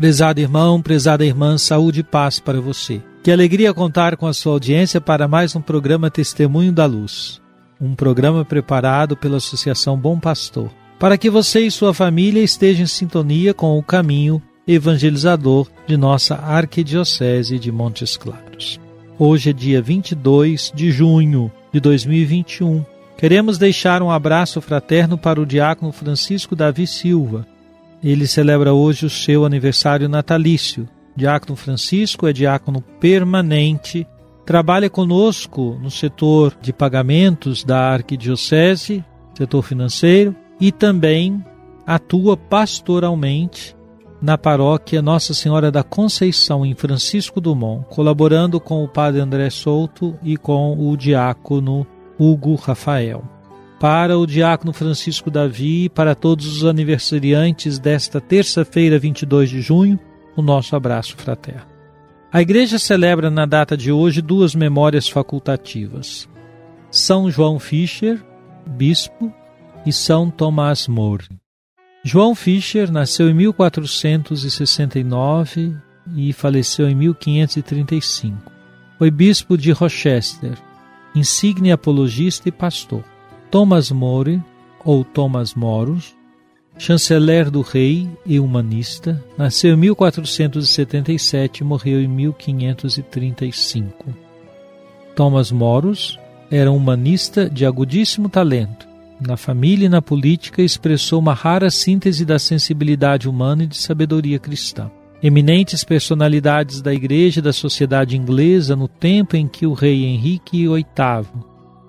Prezado irmão, prezada irmã, saúde e paz para você. Que alegria contar com a sua audiência para mais um programa Testemunho da Luz. Um programa preparado pela Associação Bom Pastor. Para que você e sua família estejam em sintonia com o caminho evangelizador de nossa Arquidiocese de Montes Claros. Hoje é dia 22 de junho de 2021. Queremos deixar um abraço fraterno para o diácono Francisco Davi Silva, ele celebra hoje o seu aniversário natalício. Diácono Francisco é diácono permanente, trabalha conosco no setor de pagamentos da Arquidiocese, setor financeiro, e também atua pastoralmente na paróquia Nossa Senhora da Conceição, em Francisco Dumont, colaborando com o padre André Souto e com o diácono Hugo Rafael para o diácono Francisco Davi e para todos os aniversariantes desta terça-feira, 22 de junho, o nosso abraço fraterno. A igreja celebra na data de hoje duas memórias facultativas: São João Fischer, bispo, e São Tomás More. João Fischer nasceu em 1469 e faleceu em 1535. Foi bispo de Rochester, insigne apologista e pastor. Thomas More, ou Thomas Moros, chanceler do rei e humanista, nasceu em 1477 e morreu em 1535. Thomas Moros era um humanista de agudíssimo talento. Na família e na política expressou uma rara síntese da sensibilidade humana e de sabedoria cristã. Eminentes personalidades da igreja e da sociedade inglesa no tempo em que o rei Henrique VIII,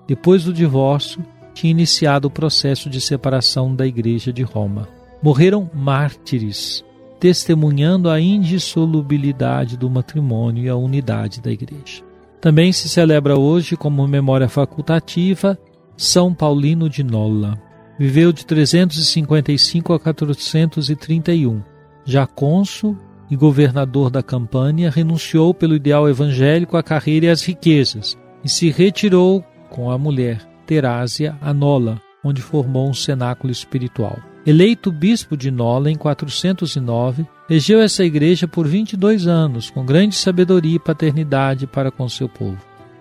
depois do divórcio, tinha iniciado o processo de separação da Igreja de Roma. Morreram mártires, testemunhando a indissolubilidade do matrimônio e a unidade da Igreja. Também se celebra hoje, como memória facultativa, São Paulino de Nola. Viveu de 355 a 431. Já cônsul e governador da Campânia, renunciou pelo ideal evangélico à carreira e às riquezas e se retirou com a mulher Terásia a Nola, onde formou um cenáculo espiritual. Eleito bispo de Nola em 409, regeu essa igreja por 22 anos, com grande sabedoria e paternidade para com seu povo.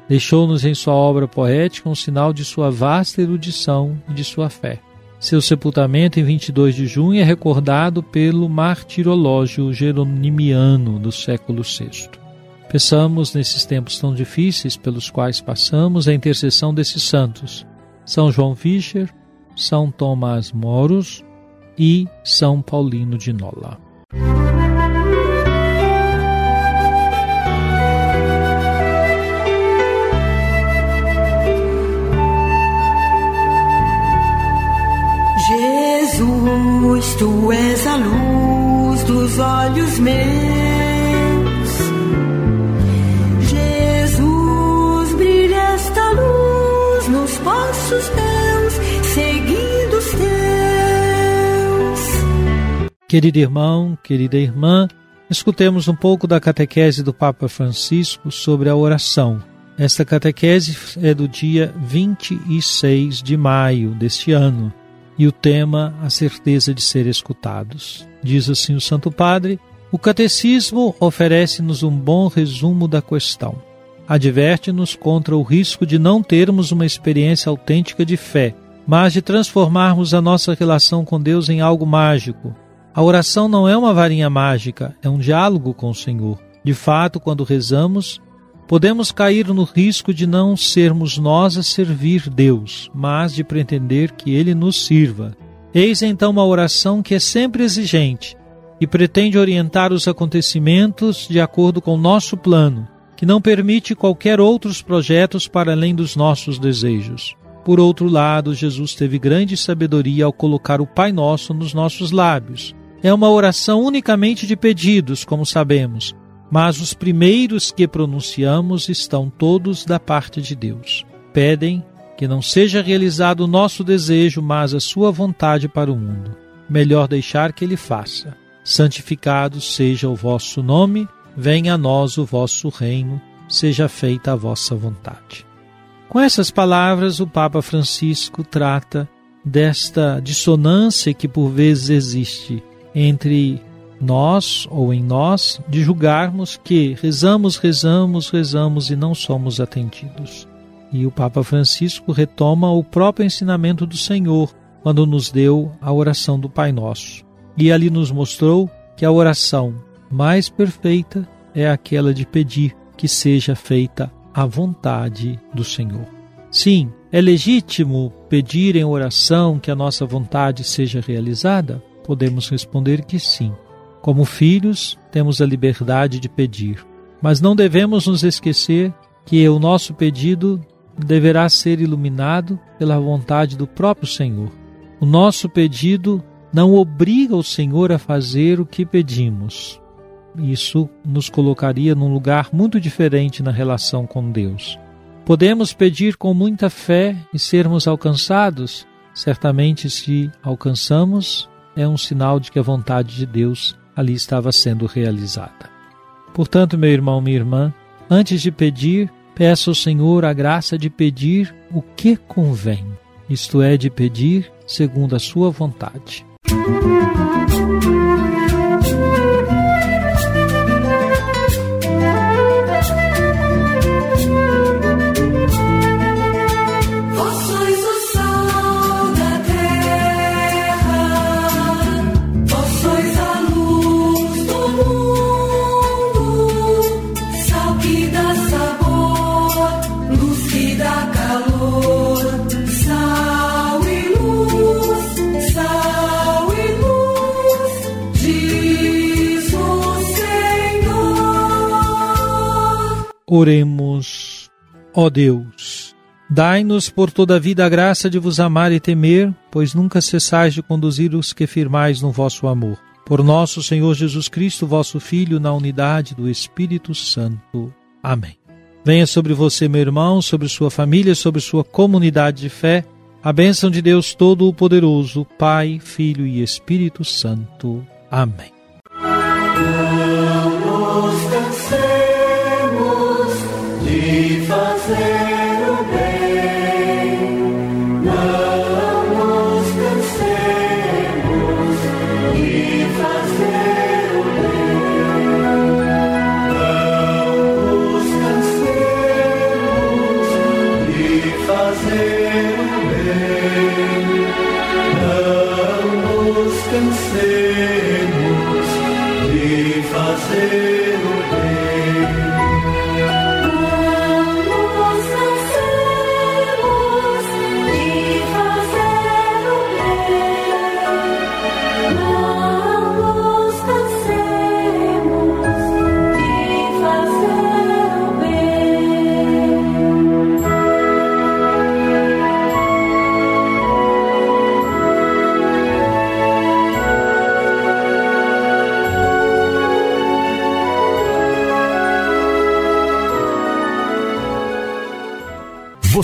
Deixou-nos em sua obra poética um sinal de sua vasta erudição e de sua fé. Seu sepultamento em 22 de junho é recordado pelo martirológio geronimiano do século VI. Peçamos nesses tempos tão difíceis pelos quais passamos a intercessão desses santos, São João Fischer, São Tomás Moros e São Paulino de Nola. Jesus, tu és a luz dos olhos meus. Querido irmão, querida irmã, escutemos um pouco da catequese do Papa Francisco sobre a oração. Esta catequese é do dia 26 de maio deste ano e o tema a certeza de ser escutados. Diz assim o Santo Padre: o catecismo oferece-nos um bom resumo da questão. Adverte-nos contra o risco de não termos uma experiência autêntica de fé, mas de transformarmos a nossa relação com Deus em algo mágico, A oração não é uma varinha mágica, é um diálogo com o Senhor. De fato, quando rezamos, podemos cair no risco de não sermos nós a servir Deus, mas de pretender que Ele nos sirva. Eis então uma oração que é sempre exigente e pretende orientar os acontecimentos de acordo com o nosso plano, que não permite qualquer outros projetos para além dos nossos desejos. Por outro lado, Jesus teve grande sabedoria ao colocar o Pai Nosso nos nossos lábios. É uma oração unicamente de pedidos, como sabemos, mas os primeiros que pronunciamos estão todos da parte de Deus. Pedem que não seja realizado o nosso desejo, mas a sua vontade para o mundo. Melhor deixar que ele faça. Santificado seja o vosso nome, venha a nós o vosso reino, seja feita a vossa vontade. Com essas palavras, o Papa Francisco trata desta dissonância que por vezes existe entre nós ou em nós de julgarmos que rezamos, rezamos, rezamos e não somos atendidos. E o Papa Francisco retoma o próprio ensinamento do Senhor quando nos deu a oração do Pai Nosso. E ali nos mostrou que a oração mais perfeita é aquela de pedir que seja feita a vontade do Senhor. Sim, é legítimo pedir em oração que a nossa vontade seja realizada? Podemos responder que sim. Como filhos, temos a liberdade de pedir, mas não devemos nos esquecer que o nosso pedido deverá ser iluminado pela vontade do próprio Senhor. O nosso pedido não obriga o Senhor a fazer o que pedimos, isso nos colocaria num lugar muito diferente na relação com Deus. Podemos pedir com muita fé e sermos alcançados? Certamente, se alcançamos, é um sinal de que a vontade de Deus ali estava sendo realizada. Portanto, meu irmão, minha irmã, antes de pedir, peça ao Senhor a graça de pedir o que convém, isto é, de pedir segundo a sua vontade. Música Oremos, ó Deus, dai-nos por toda a vida a graça de vos amar e temer, pois nunca cessais de conduzir os que firmais no vosso amor. Por nosso Senhor Jesus Cristo, vosso Filho, na unidade do Espírito Santo. Amém. Venha sobre você, meu irmão, sobre sua família, sobre sua comunidade de fé, a bênção de Deus Todo-Poderoso, Pai, Filho e Espírito Santo. Amém fazer o bem. Não nos cansemos de fazer o bem. Não nos cansemos de fazer o bem. Não nos cansemos de fazer o bem.